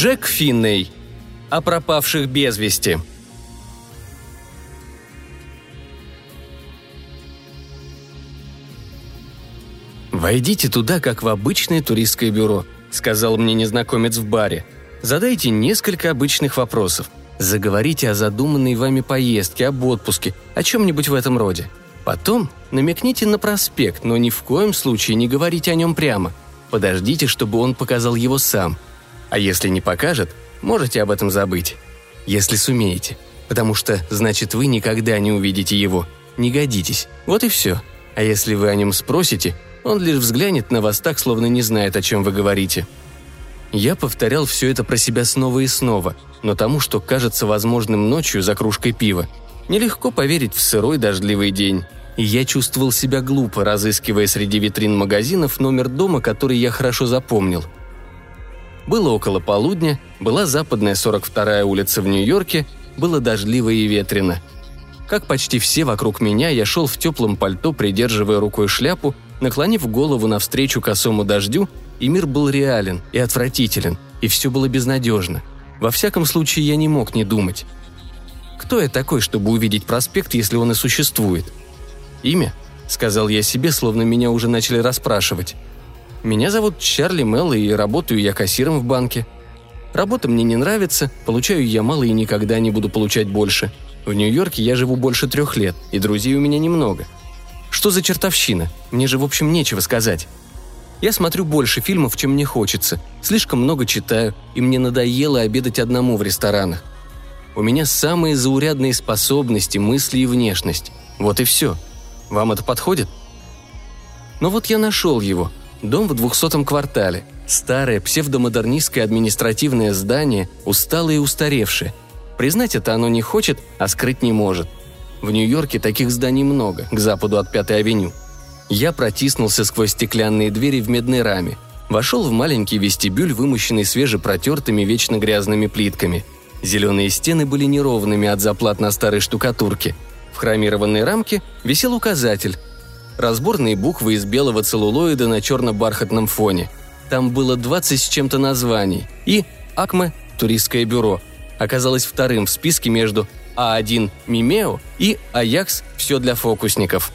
Джек Финней. О пропавших без вести. «Войдите туда, как в обычное туристское бюро», — сказал мне незнакомец в баре. «Задайте несколько обычных вопросов. Заговорите о задуманной вами поездке, об отпуске, о чем-нибудь в этом роде. Потом намекните на проспект, но ни в коем случае не говорите о нем прямо. Подождите, чтобы он показал его сам. А если не покажет, можете об этом забыть. Если сумеете. Потому что, значит, вы никогда не увидите его. Не годитесь. Вот и все. А если вы о нем спросите, он лишь взглянет на вас так, словно не знает, о чем вы говорите. Я повторял все это про себя снова и снова, но тому, что кажется возможным ночью за кружкой пива, нелегко поверить в сырой дождливый день. И я чувствовал себя глупо, разыскивая среди витрин магазинов номер дома, который я хорошо запомнил. Было около полудня, была западная 42-я улица в Нью-Йорке, было дождливо и ветрено. Как почти все вокруг меня, я шел в теплом пальто, придерживая рукой шляпу наклонив голову навстречу косому дождю, и мир был реален и отвратителен, и все было безнадежно. Во всяком случае, я не мог не думать. Кто я такой, чтобы увидеть проспект, если он и существует? Имя? Сказал я себе, словно меня уже начали расспрашивать. Меня зовут Чарли Мелло, и работаю я кассиром в банке. Работа мне не нравится, получаю я мало и никогда не буду получать больше. В Нью-Йорке я живу больше трех лет, и друзей у меня немного – что за чертовщина? Мне же, в общем, нечего сказать. Я смотрю больше фильмов, чем мне хочется, слишком много читаю, и мне надоело обедать одному в ресторанах. У меня самые заурядные способности, мысли и внешность. Вот и все. Вам это подходит? Но вот я нашел его. Дом в двухсотом квартале. Старое псевдомодернистское административное здание, усталое и устаревшее. Признать это оно не хочет, а скрыть не может – в Нью-Йорке таких зданий много, к западу от Пятой авеню. Я протиснулся сквозь стеклянные двери в медной раме. Вошел в маленький вестибюль, вымощенный свежепротертыми вечно грязными плитками. Зеленые стены были неровными от заплат на старой штукатурке. В хромированной рамке висел указатель. Разборные буквы из белого целлулоида на черно-бархатном фоне. Там было 20 с чем-то названий. И «Акме» – туристское бюро – оказалось вторым в списке между а1 Мимео и Аякс «Все для фокусников».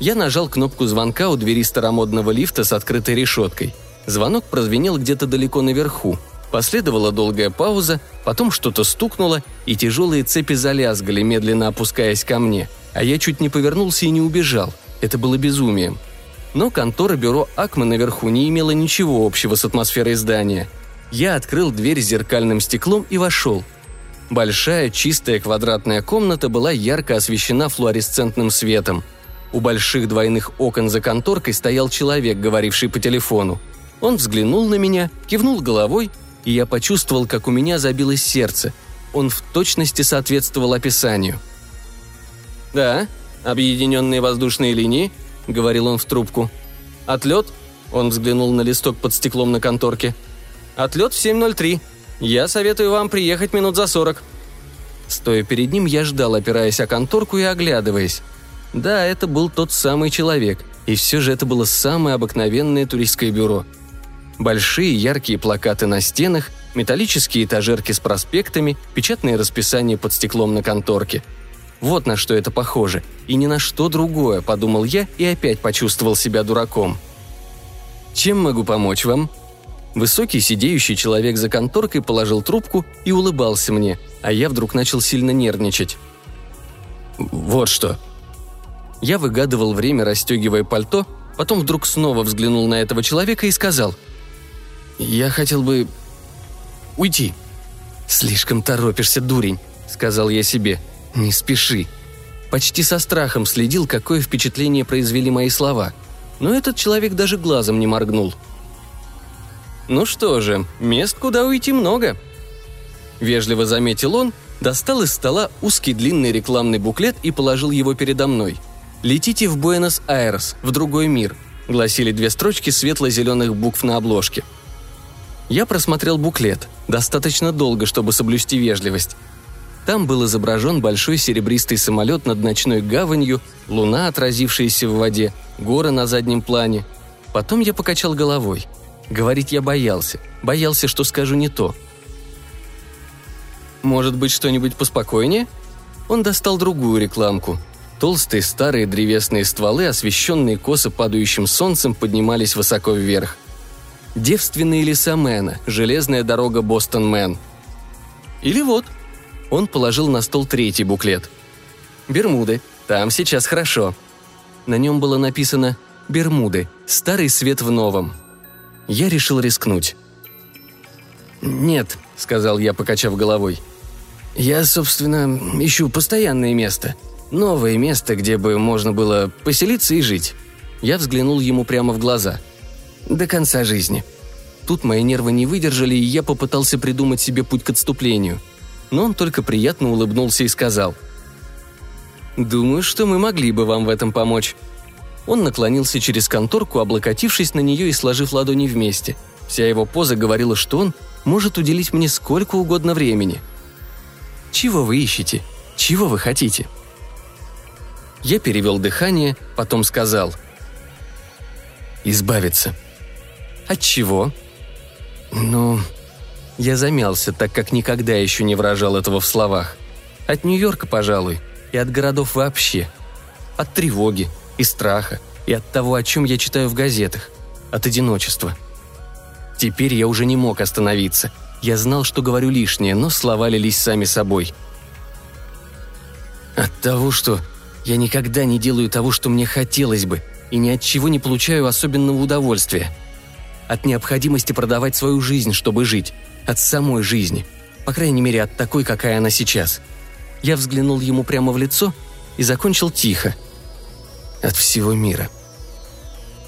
Я нажал кнопку звонка у двери старомодного лифта с открытой решеткой. Звонок прозвенел где-то далеко наверху. Последовала долгая пауза, потом что-то стукнуло, и тяжелые цепи залязгали, медленно опускаясь ко мне. А я чуть не повернулся и не убежал. Это было безумием. Но контора бюро Акма наверху не имела ничего общего с атмосферой здания. Я открыл дверь с зеркальным стеклом и вошел – Большая, чистая квадратная комната была ярко освещена флуоресцентным светом. У больших двойных окон за конторкой стоял человек, говоривший по телефону. Он взглянул на меня, кивнул головой, и я почувствовал, как у меня забилось сердце. Он в точности соответствовал описанию. «Да, объединенные воздушные линии», — говорил он в трубку. «Отлет?» — он взглянул на листок под стеклом на конторке. «Отлет в 7.03. Я советую вам приехать минут за сорок». Стоя перед ним, я ждал, опираясь о конторку и оглядываясь. Да, это был тот самый человек, и все же это было самое обыкновенное туристское бюро. Большие яркие плакаты на стенах, металлические этажерки с проспектами, печатные расписания под стеклом на конторке. Вот на что это похоже, и ни на что другое, подумал я и опять почувствовал себя дураком. «Чем могу помочь вам?» Высокий сидеющий человек за конторкой положил трубку и улыбался мне, а я вдруг начал сильно нервничать. «Вот что». Я выгадывал время, расстегивая пальто, потом вдруг снова взглянул на этого человека и сказал. «Я хотел бы... уйти». «Слишком торопишься, дурень», — сказал я себе. «Не спеши». Почти со страхом следил, какое впечатление произвели мои слова. Но этот человек даже глазом не моргнул — «Ну что же, мест, куда уйти, много», – вежливо заметил он, достал из стола узкий длинный рекламный буклет и положил его передо мной. «Летите в Буэнос-Айрес, в другой мир», – гласили две строчки светло-зеленых букв на обложке. Я просмотрел буклет, достаточно долго, чтобы соблюсти вежливость. Там был изображен большой серебристый самолет над ночной гаванью, луна, отразившаяся в воде, горы на заднем плане. Потом я покачал головой – Говорить я боялся. Боялся, что скажу не то. Может быть, что-нибудь поспокойнее?» Он достал другую рекламку. Толстые старые древесные стволы, освещенные косо падающим солнцем, поднимались высоко вверх. «Девственные леса Мэна. Железная дорога Бостон-Мэн». Или вот. Он положил на стол третий буклет. «Бермуды. Там сейчас хорошо». На нем было написано «Бермуды. Старый свет в новом». Я решил рискнуть. «Нет», — сказал я, покачав головой. «Я, собственно, ищу постоянное место. Новое место, где бы можно было поселиться и жить». Я взглянул ему прямо в глаза. «До конца жизни». Тут мои нервы не выдержали, и я попытался придумать себе путь к отступлению. Но он только приятно улыбнулся и сказал. «Думаю, что мы могли бы вам в этом помочь». Он наклонился через конторку, облокотившись на нее и сложив ладони вместе. Вся его поза говорила, что он может уделить мне сколько угодно времени. Чего вы ищете? Чего вы хотите? Я перевел дыхание, потом сказал. Избавиться. От чего? Ну, я замялся, так как никогда еще не выражал этого в словах. От Нью-Йорка, пожалуй, и от городов вообще. От тревоги и страха, и от того, о чем я читаю в газетах. От одиночества – Теперь я уже не мог остановиться. Я знал, что говорю лишнее, но слова лились сами собой. От того, что я никогда не делаю того, что мне хотелось бы, и ни от чего не получаю особенного удовольствия. От необходимости продавать свою жизнь, чтобы жить. От самой жизни. По крайней мере, от такой, какая она сейчас. Я взглянул ему прямо в лицо и закончил тихо. От всего мира.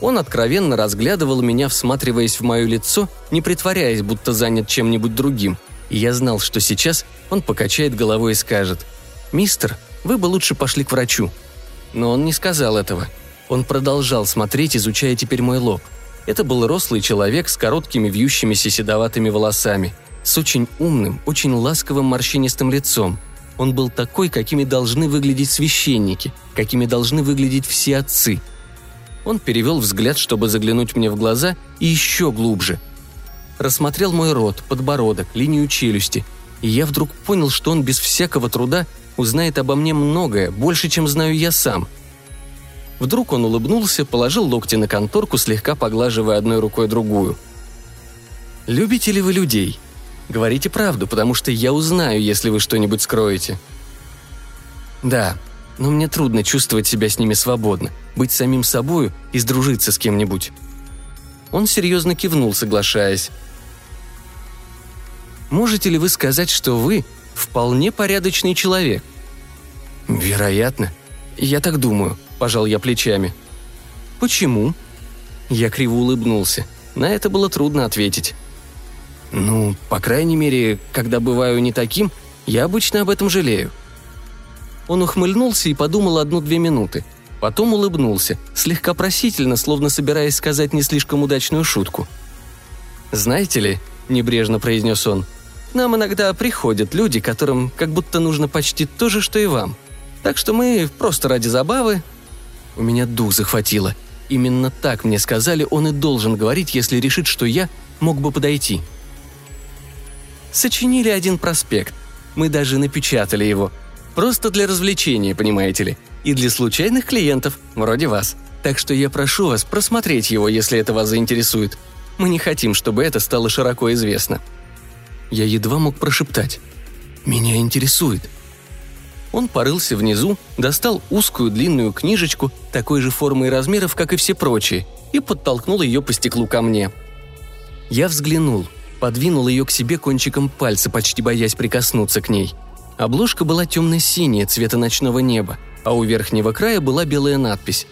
Он откровенно разглядывал меня, всматриваясь в мое лицо, не притворяясь, будто занят чем-нибудь другим. И я знал, что сейчас он покачает головой и скажет «Мистер, вы бы лучше пошли к врачу». Но он не сказал этого. Он продолжал смотреть, изучая теперь мой лоб. Это был рослый человек с короткими вьющимися седоватыми волосами, с очень умным, очень ласковым морщинистым лицом. Он был такой, какими должны выглядеть священники, какими должны выглядеть все отцы – он перевел взгляд, чтобы заглянуть мне в глаза, и еще глубже. Рассмотрел мой рот, подбородок, линию челюсти, и я вдруг понял, что он без всякого труда узнает обо мне многое, больше, чем знаю я сам. Вдруг он улыбнулся, положил локти на конторку, слегка поглаживая одной рукой другую. «Любите ли вы людей? Говорите правду, потому что я узнаю, если вы что-нибудь скроете». «Да, но мне трудно чувствовать себя с ними свободно, быть самим собою и сдружиться с кем-нибудь». Он серьезно кивнул, соглашаясь. «Можете ли вы сказать, что вы вполне порядочный человек?» «Вероятно. Я так думаю», – пожал я плечами. «Почему?» Я криво улыбнулся. На это было трудно ответить. «Ну, по крайней мере, когда бываю не таким, я обычно об этом жалею», он ухмыльнулся и подумал одну-две минуты. Потом улыбнулся, слегка просительно, словно собираясь сказать не слишком удачную шутку. «Знаете ли», – небрежно произнес он, – «нам иногда приходят люди, которым как будто нужно почти то же, что и вам. Так что мы просто ради забавы...» У меня дух захватило. Именно так мне сказали, он и должен говорить, если решит, что я мог бы подойти. Сочинили один проспект. Мы даже напечатали его – Просто для развлечения, понимаете ли. И для случайных клиентов, вроде вас. Так что я прошу вас просмотреть его, если это вас заинтересует. Мы не хотим, чтобы это стало широко известно». Я едва мог прошептать. «Меня интересует». Он порылся внизу, достал узкую длинную книжечку такой же формы и размеров, как и все прочие, и подтолкнул ее по стеклу ко мне. Я взглянул, подвинул ее к себе кончиком пальца, почти боясь прикоснуться к ней – Обложка была темно-синяя, цвета ночного неба, а у верхнего края была белая надпись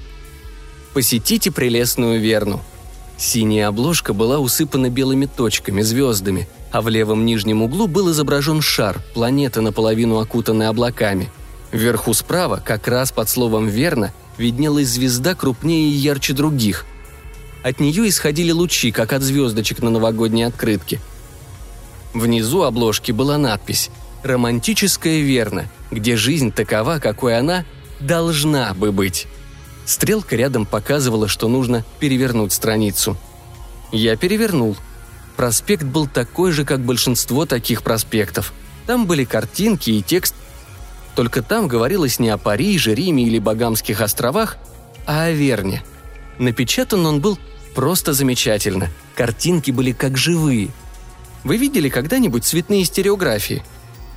«Посетите прелестную Верну». Синяя обложка была усыпана белыми точками, звездами, а в левом нижнем углу был изображен шар, планета наполовину окутанная облаками. Вверху справа, как раз под словом «Верно», виднелась звезда крупнее и ярче других. От нее исходили лучи, как от звездочек на новогодней открытке. Внизу обложки была надпись романтическое верно, где жизнь такова, какой она должна бы быть. Стрелка рядом показывала, что нужно перевернуть страницу. Я перевернул. Проспект был такой же, как большинство таких проспектов. Там были картинки и текст. Только там говорилось не о Париже, Риме или Багамских островах, а о Верне. Напечатан он был просто замечательно. Картинки были как живые. Вы видели когда-нибудь цветные стереографии?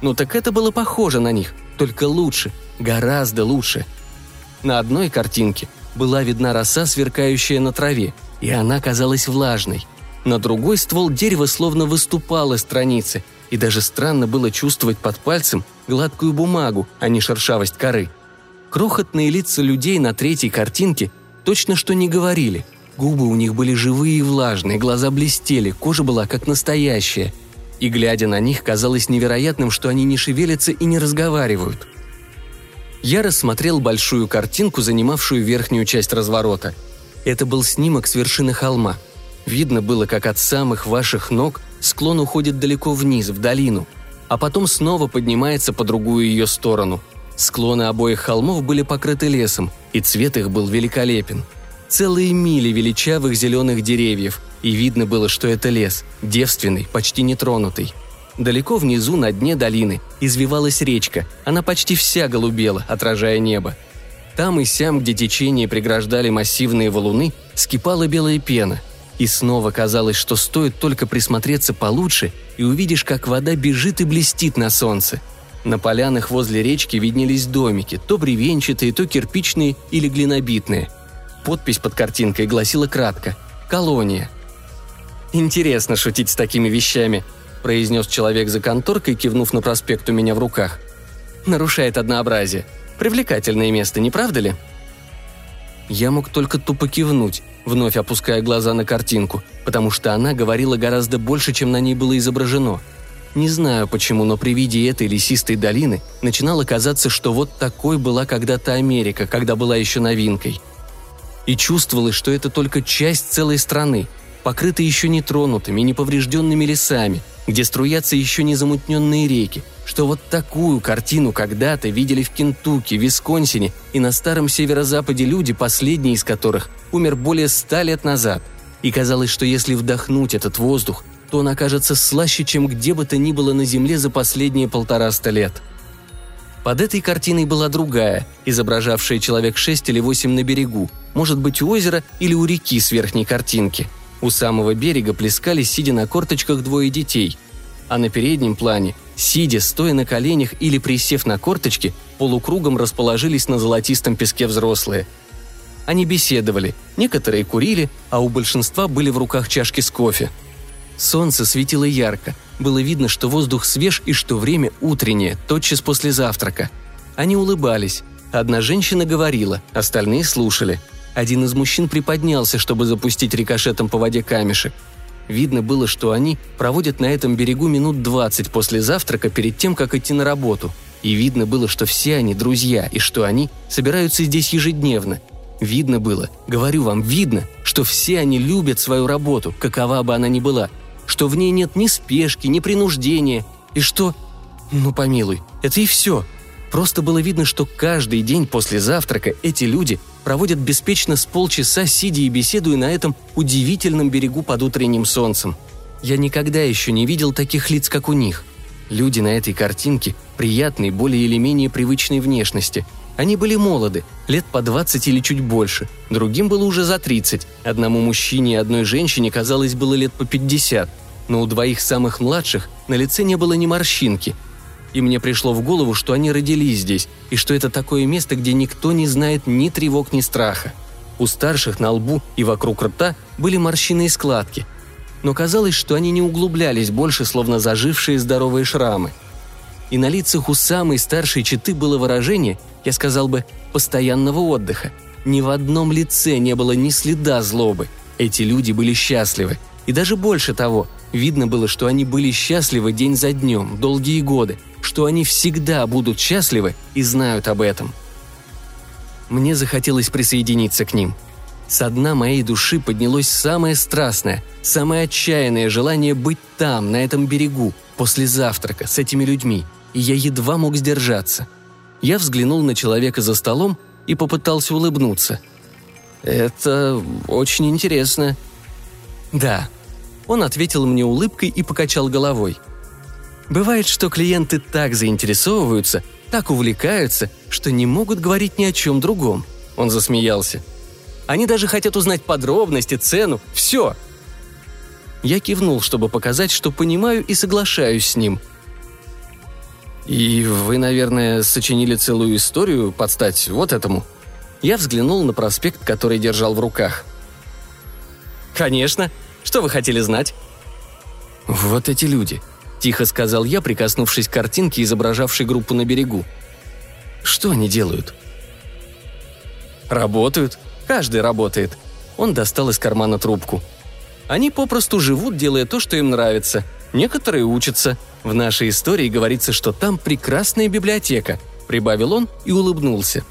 Ну так это было похоже на них, только лучше, гораздо лучше. На одной картинке была видна роса, сверкающая на траве, и она казалась влажной. На другой ствол дерева словно выступал из страницы, и даже странно было чувствовать под пальцем гладкую бумагу, а не шершавость коры. Крохотные лица людей на третьей картинке точно что не говорили. Губы у них были живые и влажные, глаза блестели, кожа была как настоящая. И глядя на них, казалось невероятным, что они не шевелятся и не разговаривают. Я рассмотрел большую картинку, занимавшую верхнюю часть разворота. Это был снимок с вершины холма. Видно было, как от самых ваших ног склон уходит далеко вниз, в долину, а потом снова поднимается по другую ее сторону. Склоны обоих холмов были покрыты лесом, и цвет их был великолепен. Целые мили величавых зеленых деревьев, и видно было, что это лес, девственный, почти нетронутый. Далеко внизу, на дне долины, извивалась речка, она почти вся голубела, отражая небо. Там и сям, где течение преграждали массивные валуны, скипала белая пена – и снова казалось, что стоит только присмотреться получше, и увидишь, как вода бежит и блестит на солнце. На полянах возле речки виднелись домики, то бревенчатые, то кирпичные или глинобитные. Подпись под картинкой гласила кратко «Колония». «Интересно шутить с такими вещами», – произнес человек за конторкой, кивнув на проспект у меня в руках. «Нарушает однообразие. Привлекательное место, не правда ли?» Я мог только тупо кивнуть, вновь опуская глаза на картинку, потому что она говорила гораздо больше, чем на ней было изображено. Не знаю почему, но при виде этой лесистой долины начинало казаться, что вот такой была когда-то Америка, когда была еще новинкой. И чувствовалось, что это только часть целой страны, покрытой еще не тронутыми, не поврежденными лесами, где струятся еще не замутненные реки, что вот такую картину когда-то видели в Кентукки, Висконсине и на старом северо-западе люди, последний из которых умер более ста лет назад. И казалось, что если вдохнуть этот воздух, то он окажется слаще, чем где бы то ни было на Земле за последние полтораста лет. Под этой картиной была другая, изображавшая человек шесть или восемь на берегу, может быть, у озера или у реки с верхней картинки. У самого берега плескались, сидя на корточках, двое детей. А на переднем плане Сидя, стоя на коленях или присев на корточки, полукругом расположились на золотистом песке взрослые. Они беседовали, некоторые курили, а у большинства были в руках чашки с кофе. Солнце светило ярко, было видно, что воздух свеж и что время утреннее, тотчас после завтрака. Они улыбались. Одна женщина говорила, остальные слушали. Один из мужчин приподнялся, чтобы запустить рикошетом по воде камешек. Видно было, что они проводят на этом берегу минут двадцать после завтрака перед тем, как идти на работу. И видно было, что все они друзья, и что они собираются здесь ежедневно. Видно было, говорю вам, видно, что все они любят свою работу, какова бы она ни была, что в ней нет ни спешки, ни принуждения, и что... Ну, помилуй, это и все. Просто было видно, что каждый день после завтрака эти люди проводят беспечно с полчаса, сидя и беседуя на этом удивительном берегу под утренним солнцем. Я никогда еще не видел таких лиц, как у них. Люди на этой картинке приятной, более или менее привычной внешности. Они были молоды, лет по 20 или чуть больше. Другим было уже за 30. Одному мужчине и одной женщине, казалось, было лет по 50. Но у двоих самых младших на лице не было ни морщинки – и мне пришло в голову, что они родились здесь, и что это такое место, где никто не знает ни тревог, ни страха. У старших на лбу и вокруг рта были морщины и складки. Но казалось, что они не углублялись больше, словно зажившие здоровые шрамы. И на лицах у самой старшей четы было выражение, я сказал бы, постоянного отдыха. Ни в одном лице не было ни следа злобы. Эти люди были счастливы. И даже больше того, видно было, что они были счастливы день за днем, долгие годы, что они всегда будут счастливы и знают об этом. Мне захотелось присоединиться к ним. Со дна моей души поднялось самое страстное, самое отчаянное желание быть там, на этом берегу, после завтрака, с этими людьми, и я едва мог сдержаться. Я взглянул на человека за столом и попытался улыбнуться. «Это очень интересно». «Да». Он ответил мне улыбкой и покачал головой – Бывает, что клиенты так заинтересовываются, так увлекаются, что не могут говорить ни о чем другом. Он засмеялся. Они даже хотят узнать подробности, цену, все. Я кивнул, чтобы показать, что понимаю и соглашаюсь с ним. «И вы, наверное, сочинили целую историю под стать вот этому?» Я взглянул на проспект, который держал в руках. «Конечно. Что вы хотели знать?» «Вот эти люди», – тихо сказал я, прикоснувшись к картинке, изображавшей группу на берегу. «Что они делают?» «Работают. Каждый работает». Он достал из кармана трубку. «Они попросту живут, делая то, что им нравится. Некоторые учатся. В нашей истории говорится, что там прекрасная библиотека», – прибавил он и улыбнулся.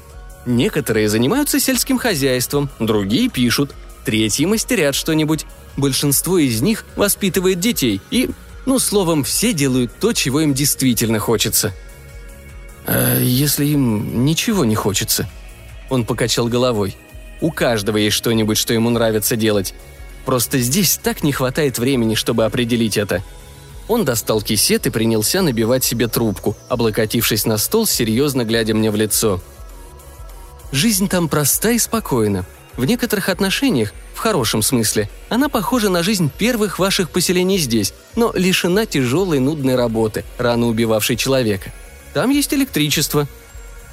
«Некоторые занимаются сельским хозяйством, другие пишут, третьи мастерят что-нибудь. Большинство из них воспитывает детей и ну, словом, все делают то, чего им действительно хочется. А если им ничего не хочется? Он покачал головой. У каждого есть что-нибудь, что ему нравится делать. Просто здесь так не хватает времени, чтобы определить это. Он достал кисет и принялся набивать себе трубку, облокотившись на стол, серьезно глядя мне в лицо. Жизнь там проста и спокойна. В некоторых отношениях в хорошем смысле. Она похожа на жизнь первых ваших поселений здесь, но лишена тяжелой нудной работы, рано убивавшей человека. Там есть электричество.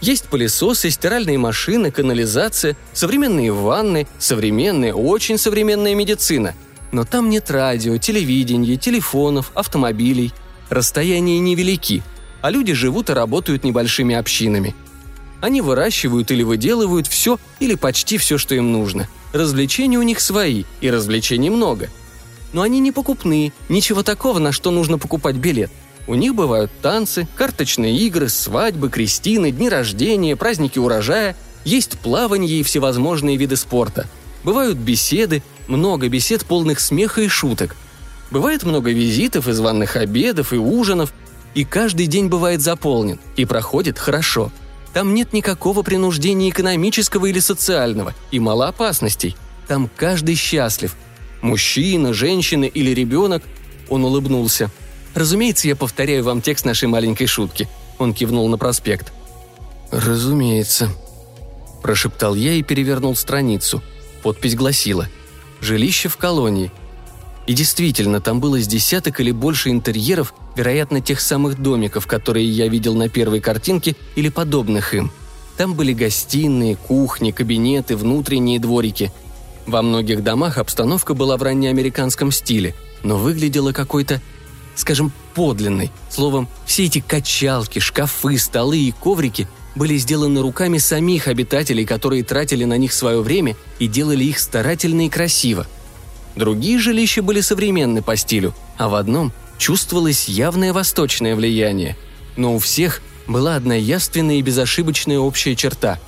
Есть пылесосы, стиральные машины, канализация, современные ванны, современная, очень современная медицина. Но там нет радио, телевидения, телефонов, автомобилей. Расстояния невелики, а люди живут и работают небольшими общинами. Они выращивают или выделывают все или почти все, что им нужно – Развлечения у них свои, и развлечений много. Но они не покупные, ничего такого, на что нужно покупать билет. У них бывают танцы, карточные игры, свадьбы, крестины, дни рождения, праздники урожая, есть плавание и всевозможные виды спорта. Бывают беседы, много бесед, полных смеха и шуток. Бывает много визитов и званых обедов и ужинов, и каждый день бывает заполнен и проходит хорошо – там нет никакого принуждения экономического или социального, и мало опасностей. Там каждый счастлив. Мужчина, женщина или ребенок. Он улыбнулся. Разумеется, я повторяю вам текст нашей маленькой шутки. Он кивнул на проспект. «Разумеется», – прошептал я и перевернул страницу. Подпись гласила «Жилище в колонии», и действительно, там было с десяток или больше интерьеров, вероятно, тех самых домиков, которые я видел на первой картинке или подобных им. Там были гостиные, кухни, кабинеты, внутренние дворики. Во многих домах обстановка была в раннеамериканском стиле, но выглядела какой-то, скажем, подлинной. Словом, все эти качалки, шкафы, столы и коврики были сделаны руками самих обитателей, которые тратили на них свое время и делали их старательно и красиво – Другие жилища были современны по стилю, а в одном чувствовалось явное восточное влияние. Но у всех была одна яственная и безошибочная общая черта.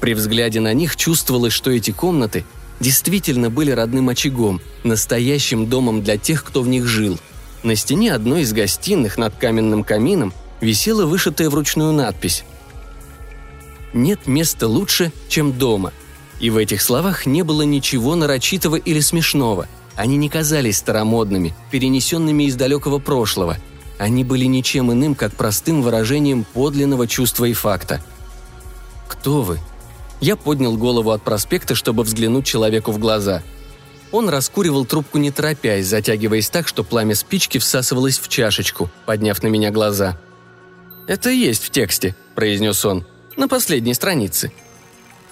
При взгляде на них чувствовалось, что эти комнаты действительно были родным очагом, настоящим домом для тех, кто в них жил. На стене одной из гостиных над каменным камином висела вышитая вручную надпись «Нет места лучше, чем дома», и в этих словах не было ничего нарочитого или смешного. Они не казались старомодными, перенесенными из далекого прошлого. Они были ничем иным, как простым выражением подлинного чувства и факта. «Кто вы?» Я поднял голову от проспекта, чтобы взглянуть человеку в глаза. Он раскуривал трубку не торопясь, затягиваясь так, что пламя спички всасывалось в чашечку, подняв на меня глаза. «Это есть в тексте», – произнес он, – «на последней странице.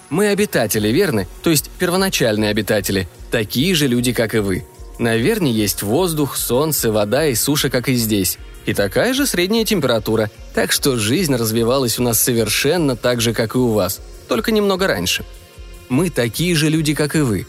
Мы обитатели, верны? То есть первоначальные обитатели. Такие же люди, как и вы. На есть воздух, солнце, вода и суша, как и здесь. И такая же средняя температура. Так что жизнь развивалась у нас совершенно так же, как и у вас. Только немного раньше. Мы такие же люди, как и вы.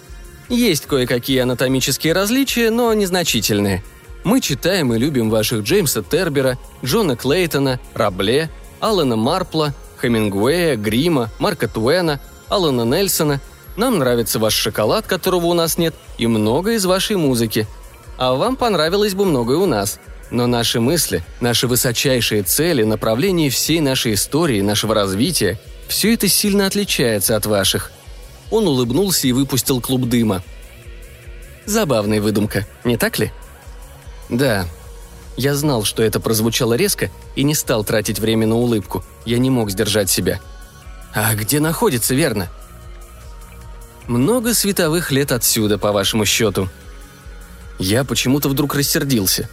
Есть кое-какие анатомические различия, но незначительные. Мы читаем и любим ваших Джеймса Тербера, Джона Клейтона, Рабле, Алана Марпла, Хемингуэя, Грима, Марка Туэна, Алана Нельсона. Нам нравится ваш шоколад, которого у нас нет, и много из вашей музыки. А вам понравилось бы многое у нас. Но наши мысли, наши высочайшие цели, направление всей нашей истории, нашего развития – все это сильно отличается от ваших. Он улыбнулся и выпустил клуб дыма. Забавная выдумка, не так ли? Да. Я знал, что это прозвучало резко, и не стал тратить время на улыбку. Я не мог сдержать себя. «А где находится, верно?» «Много световых лет отсюда, по вашему счету». Я почему-то вдруг рассердился.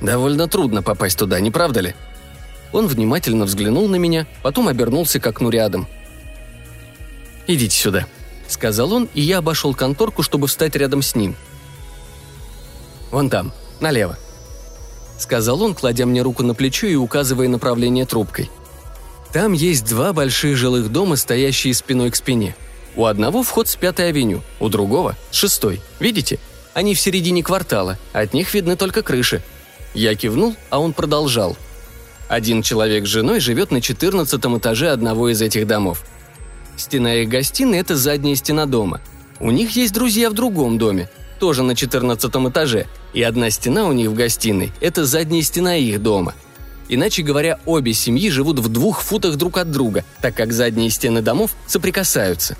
«Довольно трудно попасть туда, не правда ли?» Он внимательно взглянул на меня, потом обернулся к окну рядом. «Идите сюда», — сказал он, и я обошел конторку, чтобы встать рядом с ним. «Вон там, налево», сказал он, кладя мне руку на плечо и указывая направление трубкой. Там есть два больших жилых дома, стоящие спиной к спине. У одного вход с Пятой авеню, у другого – с Шестой. Видите? Они в середине квартала, от них видны только крыши. Я кивнул, а он продолжал. Один человек с женой живет на четырнадцатом этаже одного из этих домов. Стена их гостиной – это задняя стена дома. У них есть друзья в другом доме, тоже на четырнадцатом этаже, и одна стена у них в гостиной – это задняя стена их дома. Иначе говоря, обе семьи живут в двух футах друг от друга, так как задние стены домов соприкасаются.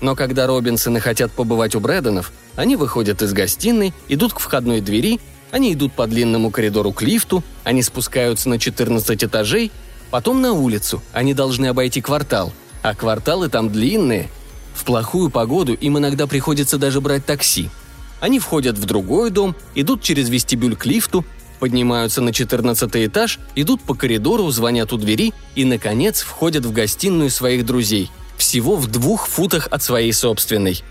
Но когда Робинсоны хотят побывать у Брэдонов, они выходят из гостиной, идут к входной двери, они идут по длинному коридору к лифту, они спускаются на 14 этажей, потом на улицу, они должны обойти квартал, а кварталы там длинные. В плохую погоду им иногда приходится даже брать такси – они входят в другой дом, идут через вестибюль к лифту, поднимаются на 14 этаж, идут по коридору, звонят у двери и, наконец, входят в гостиную своих друзей. Всего в двух футах от своей собственной.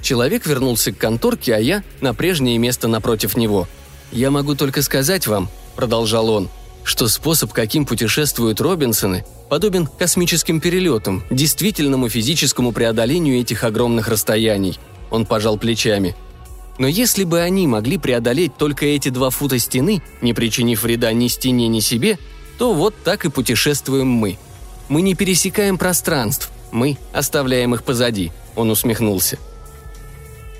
Человек вернулся к конторке, а я на прежнее место напротив него. «Я могу только сказать вам», — продолжал он, что способ, каким путешествуют Робинсоны, подобен космическим перелетам, действительному физическому преодолению этих огромных расстояний. Он пожал плечами — но если бы они могли преодолеть только эти два фута стены, не причинив вреда ни стене, ни себе, то вот так и путешествуем мы. Мы не пересекаем пространств, мы оставляем их позади», — он усмехнулся.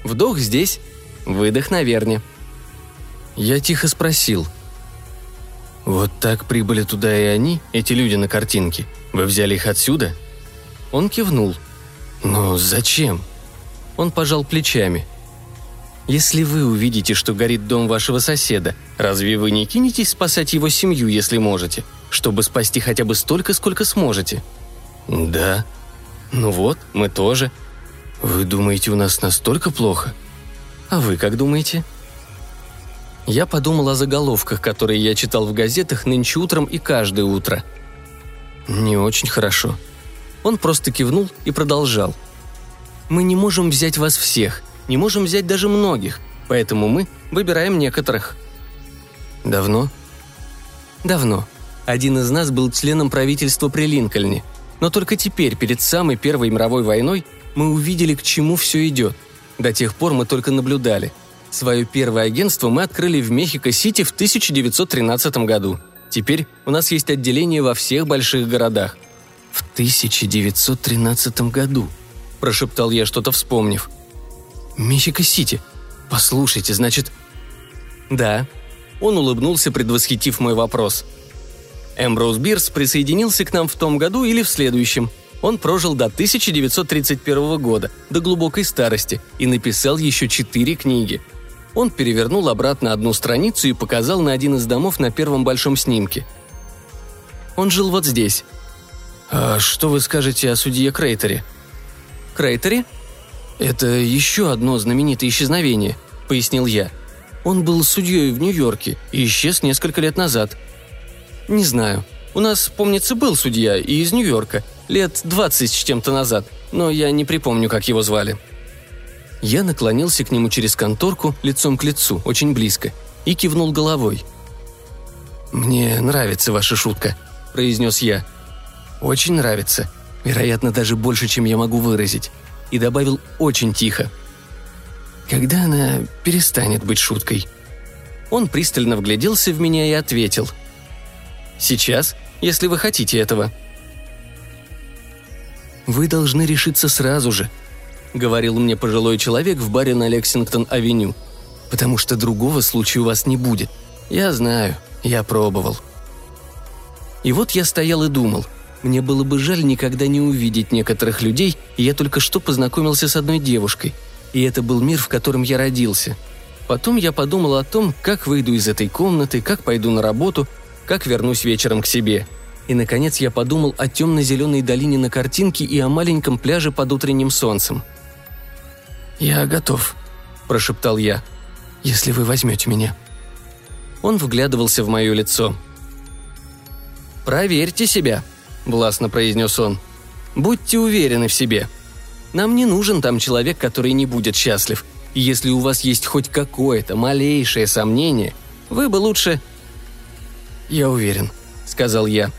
Вдох здесь, выдох на верне. Я тихо спросил. «Вот так прибыли туда и они, эти люди на картинке? Вы взяли их отсюда?» Он кивнул. «Но зачем?» Он пожал плечами. Если вы увидите, что горит дом вашего соседа, разве вы не кинетесь спасать его семью, если можете, чтобы спасти хотя бы столько, сколько сможете? Да. Ну вот, мы тоже. Вы думаете, у нас настолько плохо? А вы как думаете? Я подумал о заголовках, которые я читал в газетах нынче утром и каждое утро. Не очень хорошо. Он просто кивнул и продолжал. Мы не можем взять вас всех – не можем взять даже многих, поэтому мы выбираем некоторых». «Давно?» «Давно. Один из нас был членом правительства при Линкольне. Но только теперь, перед самой Первой мировой войной, мы увидели, к чему все идет. До тех пор мы только наблюдали. Свое первое агентство мы открыли в Мехико-Сити в 1913 году. Теперь у нас есть отделение во всех больших городах. «В 1913 году», – прошептал я, что-то вспомнив – Мехико-Сити. Послушайте, значит...» «Да». Он улыбнулся, предвосхитив мой вопрос. Эмброуз Бирс присоединился к нам в том году или в следующем. Он прожил до 1931 года, до глубокой старости, и написал еще четыре книги. Он перевернул обратно одну страницу и показал на один из домов на первом большом снимке. Он жил вот здесь. «А что вы скажете о судье Крейтере?» «Крейтере?» «Это еще одно знаменитое исчезновение», — пояснил я. «Он был судьей в Нью-Йорке и исчез несколько лет назад». «Не знаю. У нас, помнится, был судья и из Нью-Йорка, лет двадцать с чем-то назад, но я не припомню, как его звали». Я наклонился к нему через конторку, лицом к лицу, очень близко, и кивнул головой. «Мне нравится ваша шутка», — произнес я. «Очень нравится. Вероятно, даже больше, чем я могу выразить и добавил очень тихо. «Когда она перестанет быть шуткой?» Он пристально вгляделся в меня и ответил. «Сейчас, если вы хотите этого». «Вы должны решиться сразу же», — говорил мне пожилой человек в баре на Лексингтон-авеню, «потому что другого случая у вас не будет. Я знаю, я пробовал». И вот я стоял и думал — мне было бы жаль никогда не увидеть некоторых людей, и я только что познакомился с одной девушкой. И это был мир, в котором я родился. Потом я подумал о том, как выйду из этой комнаты, как пойду на работу, как вернусь вечером к себе. И, наконец, я подумал о темно-зеленой долине на картинке и о маленьком пляже под утренним солнцем. «Я готов», – прошептал я, – «если вы возьмете меня». Он вглядывался в мое лицо. «Проверьте себя», – властно произнес он. «Будьте уверены в себе. Нам не нужен там человек, который не будет счастлив. И если у вас есть хоть какое-то малейшее сомнение, вы бы лучше...» «Я уверен», — сказал я.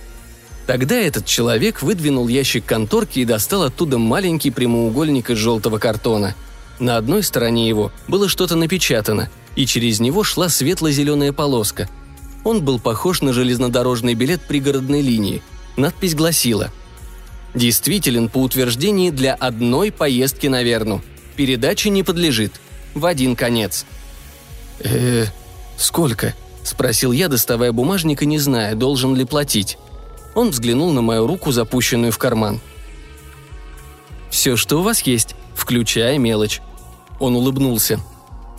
Тогда этот человек выдвинул ящик конторки и достал оттуда маленький прямоугольник из желтого картона. На одной стороне его было что-то напечатано, и через него шла светло-зеленая полоска. Он был похож на железнодорожный билет пригородной линии. Надпись гласила «Действителен по утверждении для одной поездки на Верну. Передаче не подлежит. В один конец». «Э, сколько?» – спросил я, доставая бумажник и не зная, должен ли платить. Он взглянул на мою руку, запущенную в карман. «Все, что у вас есть, включая мелочь». Он улыбнулся.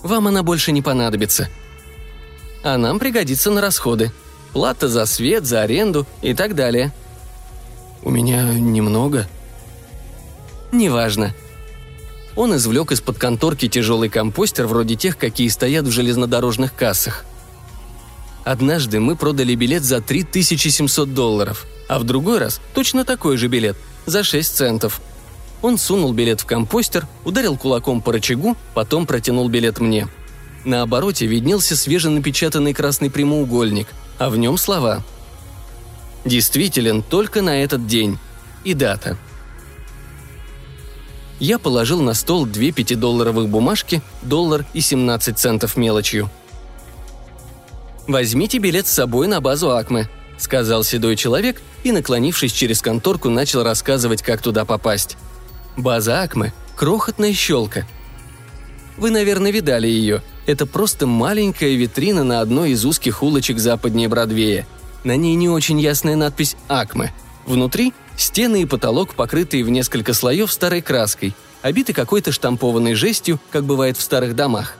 «Вам она больше не понадобится. А нам пригодится на расходы. Плата за свет, за аренду и так далее». «У меня немного». «Неважно. Он извлек из-под конторки тяжелый компостер, вроде тех, какие стоят в железнодорожных кассах. Однажды мы продали билет за 3700 долларов, а в другой раз точно такой же билет, за 6 центов. Он сунул билет в компостер, ударил кулаком по рычагу, потом протянул билет мне. На обороте виднелся свеженапечатанный красный прямоугольник, а в нем слова. «Действителен только на этот день» и дата – я положил на стол две пятидолларовых бумажки, доллар и 17 центов мелочью. «Возьмите билет с собой на базу Акмы», — сказал седой человек и, наклонившись через конторку, начал рассказывать, как туда попасть. База Акмы — крохотная щелка. Вы, наверное, видали ее. Это просто маленькая витрина на одной из узких улочек западнее Бродвея. На ней не очень ясная надпись «Акмы». Внутри Стены и потолок, покрытые в несколько слоев старой краской, обиты какой-то штампованной жестью, как бывает в старых домах.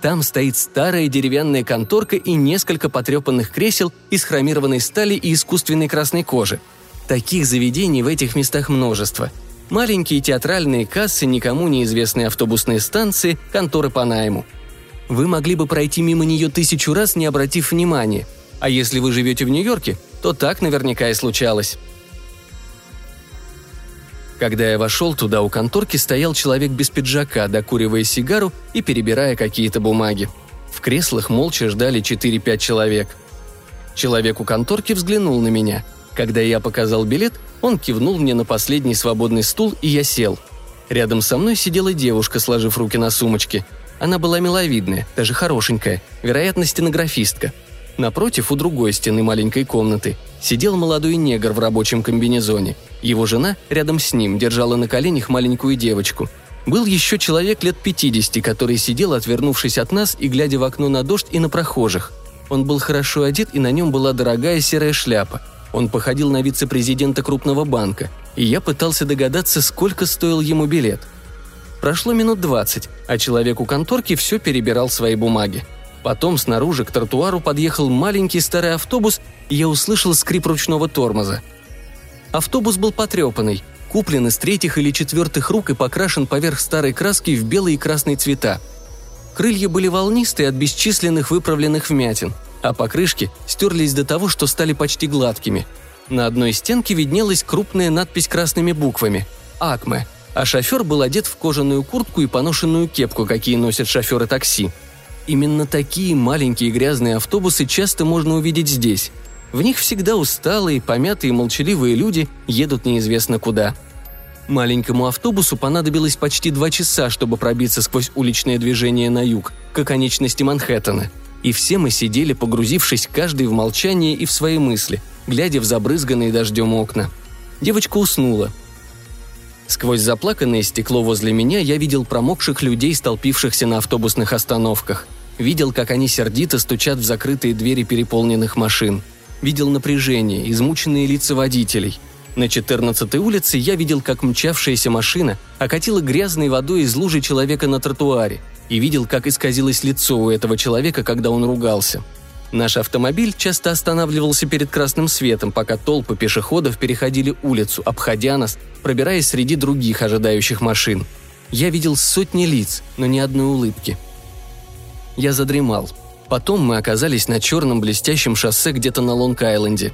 Там стоит старая деревянная конторка и несколько потрепанных кресел из хромированной стали и искусственной красной кожи. Таких заведений в этих местах множество. Маленькие театральные кассы, никому неизвестные автобусные станции, конторы по найму. Вы могли бы пройти мимо нее тысячу раз, не обратив внимания. А если вы живете в Нью-Йорке, то так наверняка и случалось. Когда я вошел туда, у конторки стоял человек без пиджака, докуривая сигару и перебирая какие-то бумаги. В креслах молча ждали 4-5 человек. Человек у конторки взглянул на меня. Когда я показал билет, он кивнул мне на последний свободный стул, и я сел. Рядом со мной сидела девушка, сложив руки на сумочке. Она была миловидная, даже хорошенькая, вероятно, стенографистка. Напротив, у другой стены маленькой комнаты, сидел молодой негр в рабочем комбинезоне – его жена рядом с ним держала на коленях маленькую девочку. Был еще человек лет 50, который сидел, отвернувшись от нас и глядя в окно на дождь и на прохожих. Он был хорошо одет, и на нем была дорогая серая шляпа. Он походил на вице-президента крупного банка, и я пытался догадаться, сколько стоил ему билет. Прошло минут двадцать, а человек у конторки все перебирал свои бумаги. Потом снаружи к тротуару подъехал маленький старый автобус, и я услышал скрип ручного тормоза – Автобус был потрепанный, куплен из третьих или четвертых рук и покрашен поверх старой краски в белые и красные цвета. Крылья были волнистые от бесчисленных выправленных вмятин, а покрышки стерлись до того, что стали почти гладкими. На одной стенке виднелась крупная надпись красными буквами «Акме», а шофер был одет в кожаную куртку и поношенную кепку, какие носят шоферы такси. Именно такие маленькие грязные автобусы часто можно увидеть здесь. В них всегда усталые, помятые, молчаливые люди едут неизвестно куда. Маленькому автобусу понадобилось почти два часа, чтобы пробиться сквозь уличное движение на юг, к оконечности Манхэттена. И все мы сидели, погрузившись каждый в молчание и в свои мысли, глядя в забрызганные дождем окна. Девочка уснула. Сквозь заплаканное стекло возле меня я видел промокших людей, столпившихся на автобусных остановках. Видел, как они сердито стучат в закрытые двери переполненных машин – видел напряжение, измученные лица водителей. На 14-й улице я видел, как мчавшаяся машина окатила грязной водой из лужи человека на тротуаре. и видел, как исказилось лицо у этого человека, когда он ругался. Наш автомобиль часто останавливался перед красным светом, пока толпы пешеходов переходили улицу, обходя нас, пробираясь среди других ожидающих машин. Я видел сотни лиц, но ни одной улыбки. Я задремал. Потом мы оказались на черном блестящем шоссе где-то на Лонг-Айленде.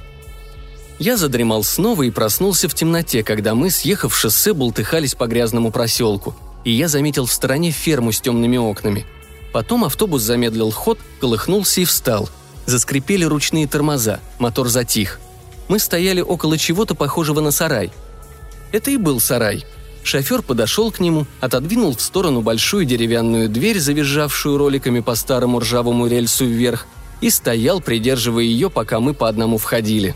Я задремал снова и проснулся в темноте, когда мы, съехав в шоссе, бултыхались по грязному проселку – и я заметил в стороне ферму с темными окнами. Потом автобус замедлил ход, колыхнулся и встал. Заскрипели ручные тормоза, мотор затих. Мы стояли около чего-то похожего на сарай. Это и был сарай. Шофер подошел к нему, отодвинул в сторону большую деревянную дверь, завизжавшую роликами по старому ржавому рельсу вверх, и стоял, придерживая ее, пока мы по одному входили.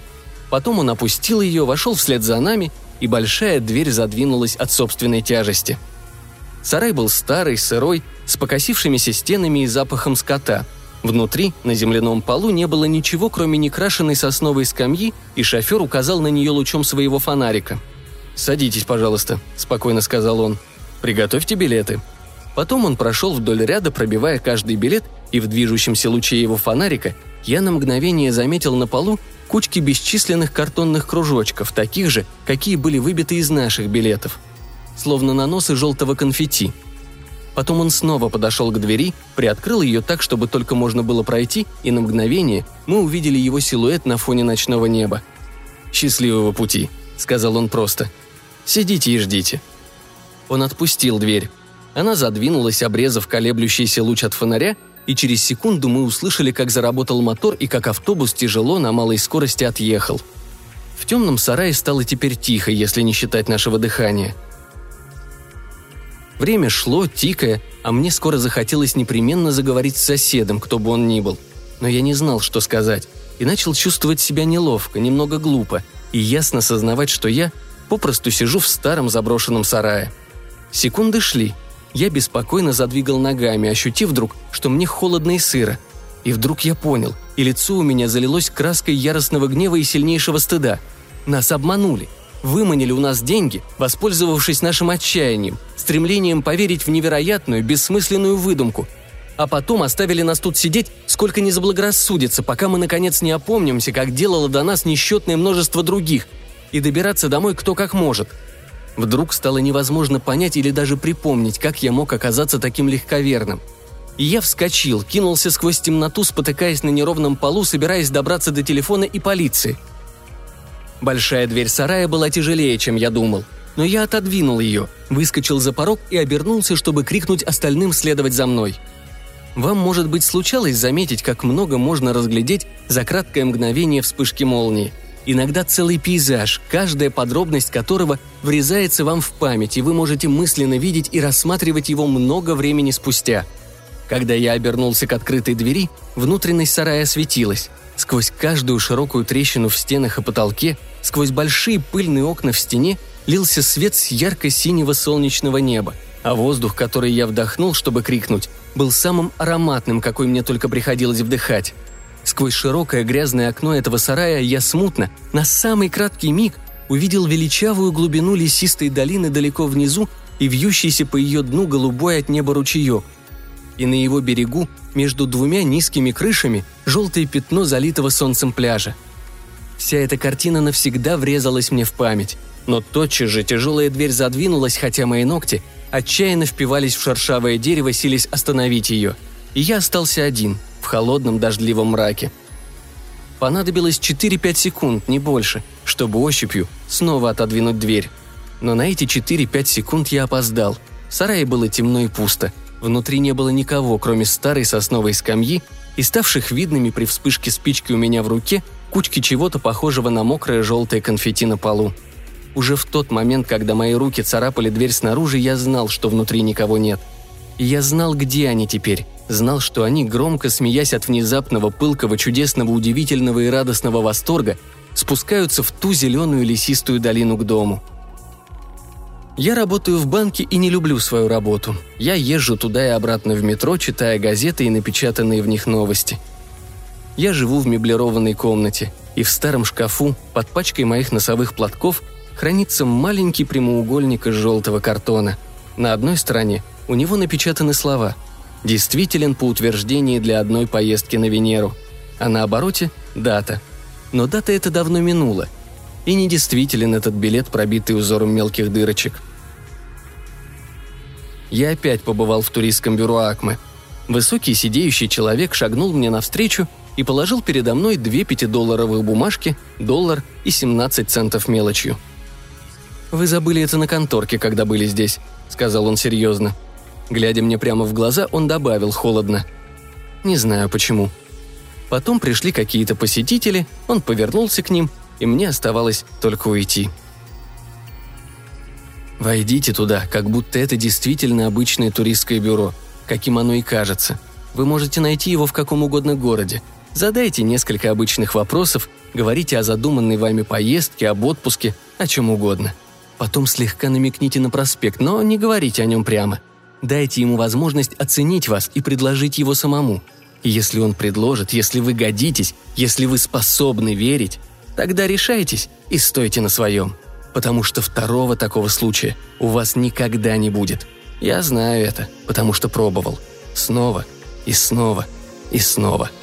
Потом он опустил ее, вошел вслед за нами, и большая дверь задвинулась от собственной тяжести – Сарай был старый, сырой, с покосившимися стенами и запахом скота. Внутри, на земляном полу, не было ничего, кроме некрашенной сосновой скамьи, и шофер указал на нее лучом своего фонарика. «Садитесь, пожалуйста», – спокойно сказал он. «Приготовьте билеты». Потом он прошел вдоль ряда, пробивая каждый билет, и в движущемся луче его фонарика я на мгновение заметил на полу кучки бесчисленных картонных кружочков, таких же, какие были выбиты из наших билетов – словно наносы желтого конфетти. Потом он снова подошел к двери, приоткрыл ее так, чтобы только можно было пройти, и на мгновение мы увидели его силуэт на фоне ночного неба. «Счастливого пути», — сказал он просто. «Сидите и ждите». Он отпустил дверь. Она задвинулась, обрезав колеблющийся луч от фонаря, и через секунду мы услышали, как заработал мотор и как автобус тяжело на малой скорости отъехал. В темном сарае стало теперь тихо, если не считать нашего дыхания — Время шло, тикая, а мне скоро захотелось непременно заговорить с соседом, кто бы он ни был. Но я не знал, что сказать, и начал чувствовать себя неловко, немного глупо, и ясно сознавать, что я попросту сижу в старом заброшенном сарае. Секунды шли. Я беспокойно задвигал ногами, ощутив вдруг, что мне холодно и сыро. И вдруг я понял, и лицо у меня залилось краской яростного гнева и сильнейшего стыда. Нас обманули – выманили у нас деньги, воспользовавшись нашим отчаянием, стремлением поверить в невероятную, бессмысленную выдумку. А потом оставили нас тут сидеть, сколько не заблагорассудится, пока мы наконец не опомнимся, как делало до нас несчетное множество других, и добираться домой кто как может. Вдруг стало невозможно понять или даже припомнить, как я мог оказаться таким легковерным. И я вскочил, кинулся сквозь темноту, спотыкаясь на неровном полу, собираясь добраться до телефона и полиции – Большая дверь сарая была тяжелее, чем я думал. Но я отодвинул ее, выскочил за порог и обернулся, чтобы крикнуть остальным следовать за мной. Вам, может быть, случалось заметить, как много можно разглядеть за краткое мгновение вспышки молнии. Иногда целый пейзаж, каждая подробность которого врезается вам в память, и вы можете мысленно видеть и рассматривать его много времени спустя. Когда я обернулся к открытой двери, внутренность сарая светилась. Сквозь каждую широкую трещину в стенах и потолке, сквозь большие пыльные окна в стене, лился свет с ярко-синего солнечного неба, а воздух, который я вдохнул, чтобы крикнуть, был самым ароматным, какой мне только приходилось вдыхать. Сквозь широкое грязное окно этого сарая я смутно, на самый краткий миг, увидел величавую глубину лесистой долины далеко внизу и вьющийся по ее дну голубой от неба ручеек – и на его берегу, между двумя низкими крышами, желтое пятно залитого солнцем пляжа. Вся эта картина навсегда врезалась мне в память, но тотчас же тяжелая дверь задвинулась, хотя мои ногти отчаянно впивались в шершавое дерево, сились остановить ее. И я остался один, в холодном дождливом мраке. Понадобилось 4-5 секунд, не больше, чтобы ощупью снова отодвинуть дверь. Но на эти 4-5 секунд я опоздал. В сарае было темно и пусто. Внутри не было никого, кроме старой сосновой скамьи и ставших видными при вспышке спички у меня в руке кучки чего-то похожего на мокрое желтое конфетти на полу. Уже в тот момент, когда мои руки царапали дверь снаружи, я знал, что внутри никого нет. И я знал, где они теперь. Знал, что они, громко смеясь от внезапного, пылкого, чудесного, удивительного и радостного восторга, спускаются в ту зеленую лесистую долину к дому. Я работаю в банке и не люблю свою работу. Я езжу туда и обратно в метро, читая газеты и напечатанные в них новости. Я живу в меблированной комнате, и в старом шкафу, под пачкой моих носовых платков, хранится маленький прямоугольник из желтого картона. На одной стороне у него напечатаны слова действителен по утверждении для одной поездки на Венеру, а на обороте – дата. Но дата эта давно минула. И недействителен этот билет, пробитый узором мелких дырочек. Я опять побывал в туристском бюро Акмы. Высокий сидеющий человек шагнул мне навстречу и положил передо мной две пятидолларовых бумажки, доллар и 17 центов мелочью. «Вы забыли это на конторке, когда были здесь», — сказал он серьезно. Глядя мне прямо в глаза, он добавил холодно. «Не знаю почему». Потом пришли какие-то посетители, он повернулся к ним, и мне оставалось только уйти. Войдите туда, как будто это действительно обычное туристское бюро, каким оно и кажется. Вы можете найти его в каком угодно городе. Задайте несколько обычных вопросов, говорите о задуманной вами поездке, об отпуске, о чем угодно. Потом слегка намекните на проспект, но не говорите о нем прямо – Дайте ему возможность оценить вас и предложить его самому. И если он предложит, если вы годитесь, если вы способны верить, тогда решайтесь и стойте на своем. Потому что второго такого случая у вас никогда не будет. Я знаю это, потому что пробовал. Снова и снова и снова –